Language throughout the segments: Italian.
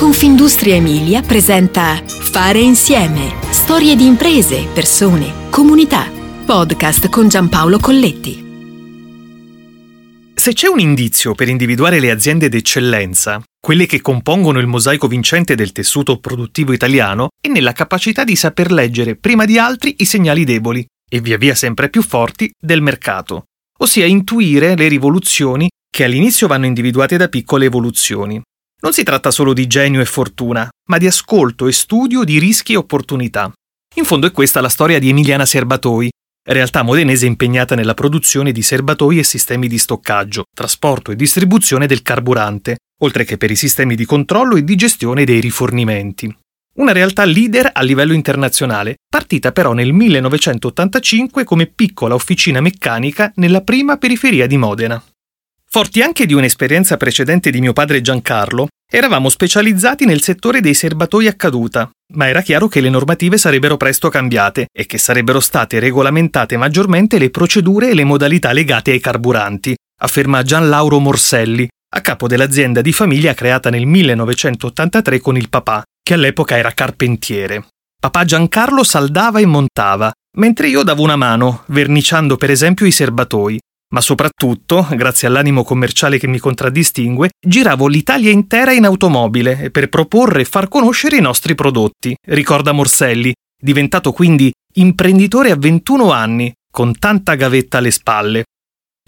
Confindustria Emilia presenta Fare insieme. Storie di imprese, persone, comunità. Podcast con Giampaolo Colletti. Se c'è un indizio per individuare le aziende d'eccellenza, quelle che compongono il mosaico vincente del tessuto produttivo italiano, è nella capacità di saper leggere prima di altri i segnali deboli e via via sempre più forti del mercato, ossia intuire le rivoluzioni che all'inizio vanno individuate da piccole evoluzioni. Non si tratta solo di genio e fortuna, ma di ascolto e studio di rischi e opportunità. In fondo è questa la storia di Emiliana Serbatoi, realtà modenese impegnata nella produzione di serbatoi e sistemi di stoccaggio, trasporto e distribuzione del carburante, oltre che per i sistemi di controllo e di gestione dei rifornimenti. Una realtà leader a livello internazionale, partita però nel 1985 come piccola officina meccanica nella prima periferia di Modena. Forti anche di un'esperienza precedente di mio padre Giancarlo, eravamo specializzati nel settore dei serbatoi a caduta, ma era chiaro che le normative sarebbero presto cambiate e che sarebbero state regolamentate maggiormente le procedure e le modalità legate ai carburanti, afferma Gian Lauro Morselli, a capo dell'azienda di famiglia creata nel 1983 con il papà, che all'epoca era carpentiere. Papà Giancarlo saldava e montava, mentre io davo una mano, verniciando per esempio i serbatoi, ma soprattutto, grazie all'animo commerciale che mi contraddistingue, giravo l'Italia intera in automobile per proporre e far conoscere i nostri prodotti, ricorda Morselli, diventato quindi imprenditore a 21 anni, con tanta gavetta alle spalle.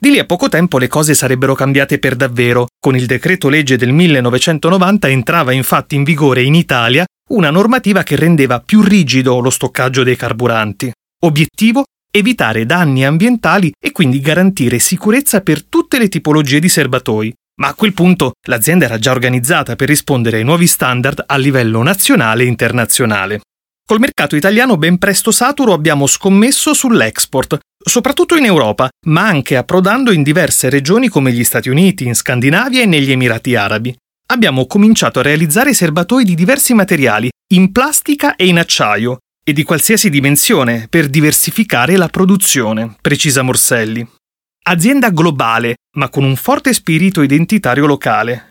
Di lì a poco tempo le cose sarebbero cambiate per davvero. Con il decreto legge del 1990 entrava infatti in vigore in Italia una normativa che rendeva più rigido lo stoccaggio dei carburanti. Obiettivo evitare danni ambientali e quindi garantire sicurezza per tutte le tipologie di serbatoi. Ma a quel punto l'azienda era già organizzata per rispondere ai nuovi standard a livello nazionale e internazionale. Col mercato italiano ben presto saturo abbiamo scommesso sull'export, soprattutto in Europa, ma anche approdando in diverse regioni come gli Stati Uniti, in Scandinavia e negli Emirati Arabi. Abbiamo cominciato a realizzare serbatoi di diversi materiali, in plastica e in acciaio, e di qualsiasi dimensione per diversificare la produzione, precisa Morselli. Azienda globale, ma con un forte spirito identitario locale.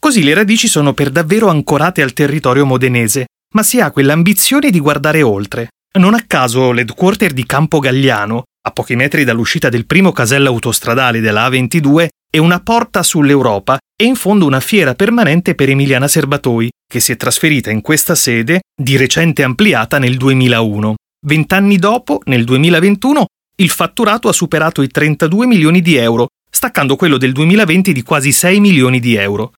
Così le radici sono per davvero ancorate al territorio modenese, ma si ha quell'ambizione di guardare oltre. Non a caso l'headquarter di Campo Galliano, a pochi metri dall'uscita del primo casello autostradale della A22, è una porta sull'Europa e in fondo una fiera permanente per Emiliana Serbatoi, che si è trasferita in questa sede, di recente ampliata nel 2001. Vent'anni dopo, nel 2021, il fatturato ha superato i 32 milioni di euro, staccando quello del 2020 di quasi 6 milioni di euro.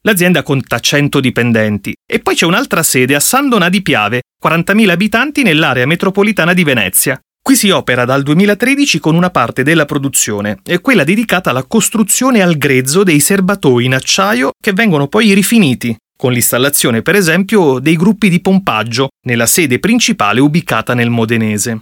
L'azienda conta 100 dipendenti e poi c'è un'altra sede a San Donà di Piave, 40.000 abitanti nell'area metropolitana di Venezia. Qui si opera dal 2013 con una parte della produzione, quella dedicata alla costruzione al grezzo dei serbatoi in acciaio che vengono poi rifiniti, con l'installazione per esempio dei gruppi di pompaggio nella sede principale ubicata nel Modenese.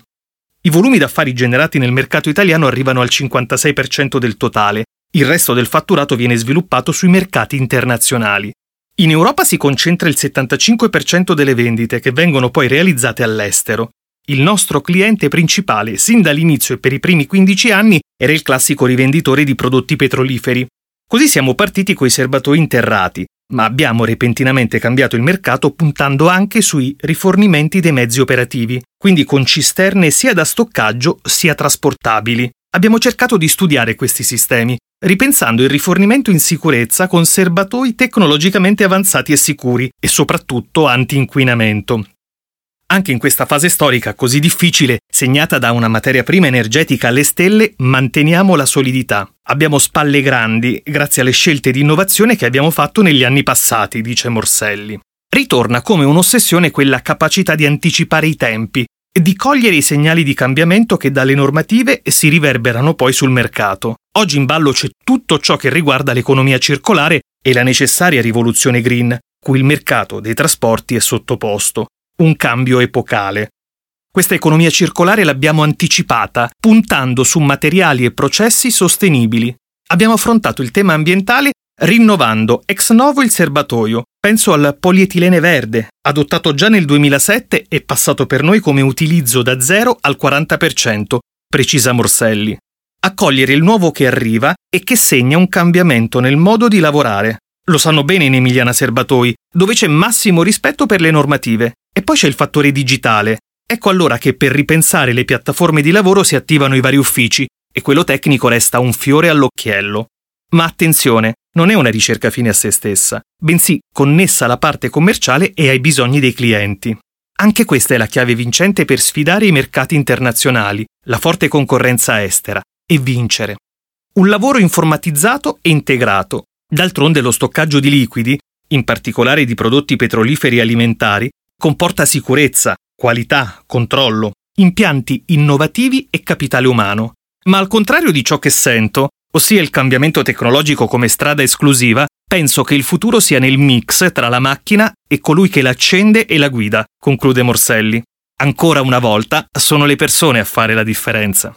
I volumi d'affari generati nel mercato italiano arrivano al 56% del totale, il resto del fatturato viene sviluppato sui mercati internazionali. In Europa si concentra il 75% delle vendite che vengono poi realizzate all'estero il nostro cliente principale, sin dall'inizio e per i primi 15 anni, era il classico rivenditore di prodotti petroliferi. Così siamo partiti coi serbatoi interrati, ma abbiamo repentinamente cambiato il mercato puntando anche sui rifornimenti dei mezzi operativi, quindi con cisterne sia da stoccaggio sia trasportabili. Abbiamo cercato di studiare questi sistemi, ripensando il rifornimento in sicurezza con serbatoi tecnologicamente avanzati e sicuri e soprattutto anti-inquinamento. Anche in questa fase storica così difficile, segnata da una materia prima energetica alle stelle, manteniamo la solidità. Abbiamo spalle grandi grazie alle scelte di innovazione che abbiamo fatto negli anni passati, dice Morselli. Ritorna come un'ossessione quella capacità di anticipare i tempi e di cogliere i segnali di cambiamento che dalle normative si riverberano poi sul mercato. Oggi in ballo c'è tutto ciò che riguarda l'economia circolare e la necessaria rivoluzione green, cui il mercato dei trasporti è sottoposto un cambio epocale. Questa economia circolare l'abbiamo anticipata, puntando su materiali e processi sostenibili. Abbiamo affrontato il tema ambientale rinnovando ex novo il serbatoio. Penso al polietilene verde, adottato già nel 2007 e passato per noi come utilizzo da 0 al 40%, precisa Morselli. Accogliere il nuovo che arriva e che segna un cambiamento nel modo di lavorare. Lo sanno bene in Emiliana Serbatoi, dove c'è massimo rispetto per le normative. E poi c'è il fattore digitale. Ecco allora che per ripensare le piattaforme di lavoro si attivano i vari uffici e quello tecnico resta un fiore all'occhiello. Ma attenzione, non è una ricerca fine a se stessa, bensì connessa alla parte commerciale e ai bisogni dei clienti. Anche questa è la chiave vincente per sfidare i mercati internazionali, la forte concorrenza estera e vincere. Un lavoro informatizzato e integrato. D'altronde lo stoccaggio di liquidi, in particolare di prodotti petroliferi alimentari, comporta sicurezza, qualità, controllo, impianti innovativi e capitale umano. Ma al contrario di ciò che sento, ossia il cambiamento tecnologico come strada esclusiva, penso che il futuro sia nel mix tra la macchina e colui che l'accende e la guida, conclude Morselli. Ancora una volta sono le persone a fare la differenza.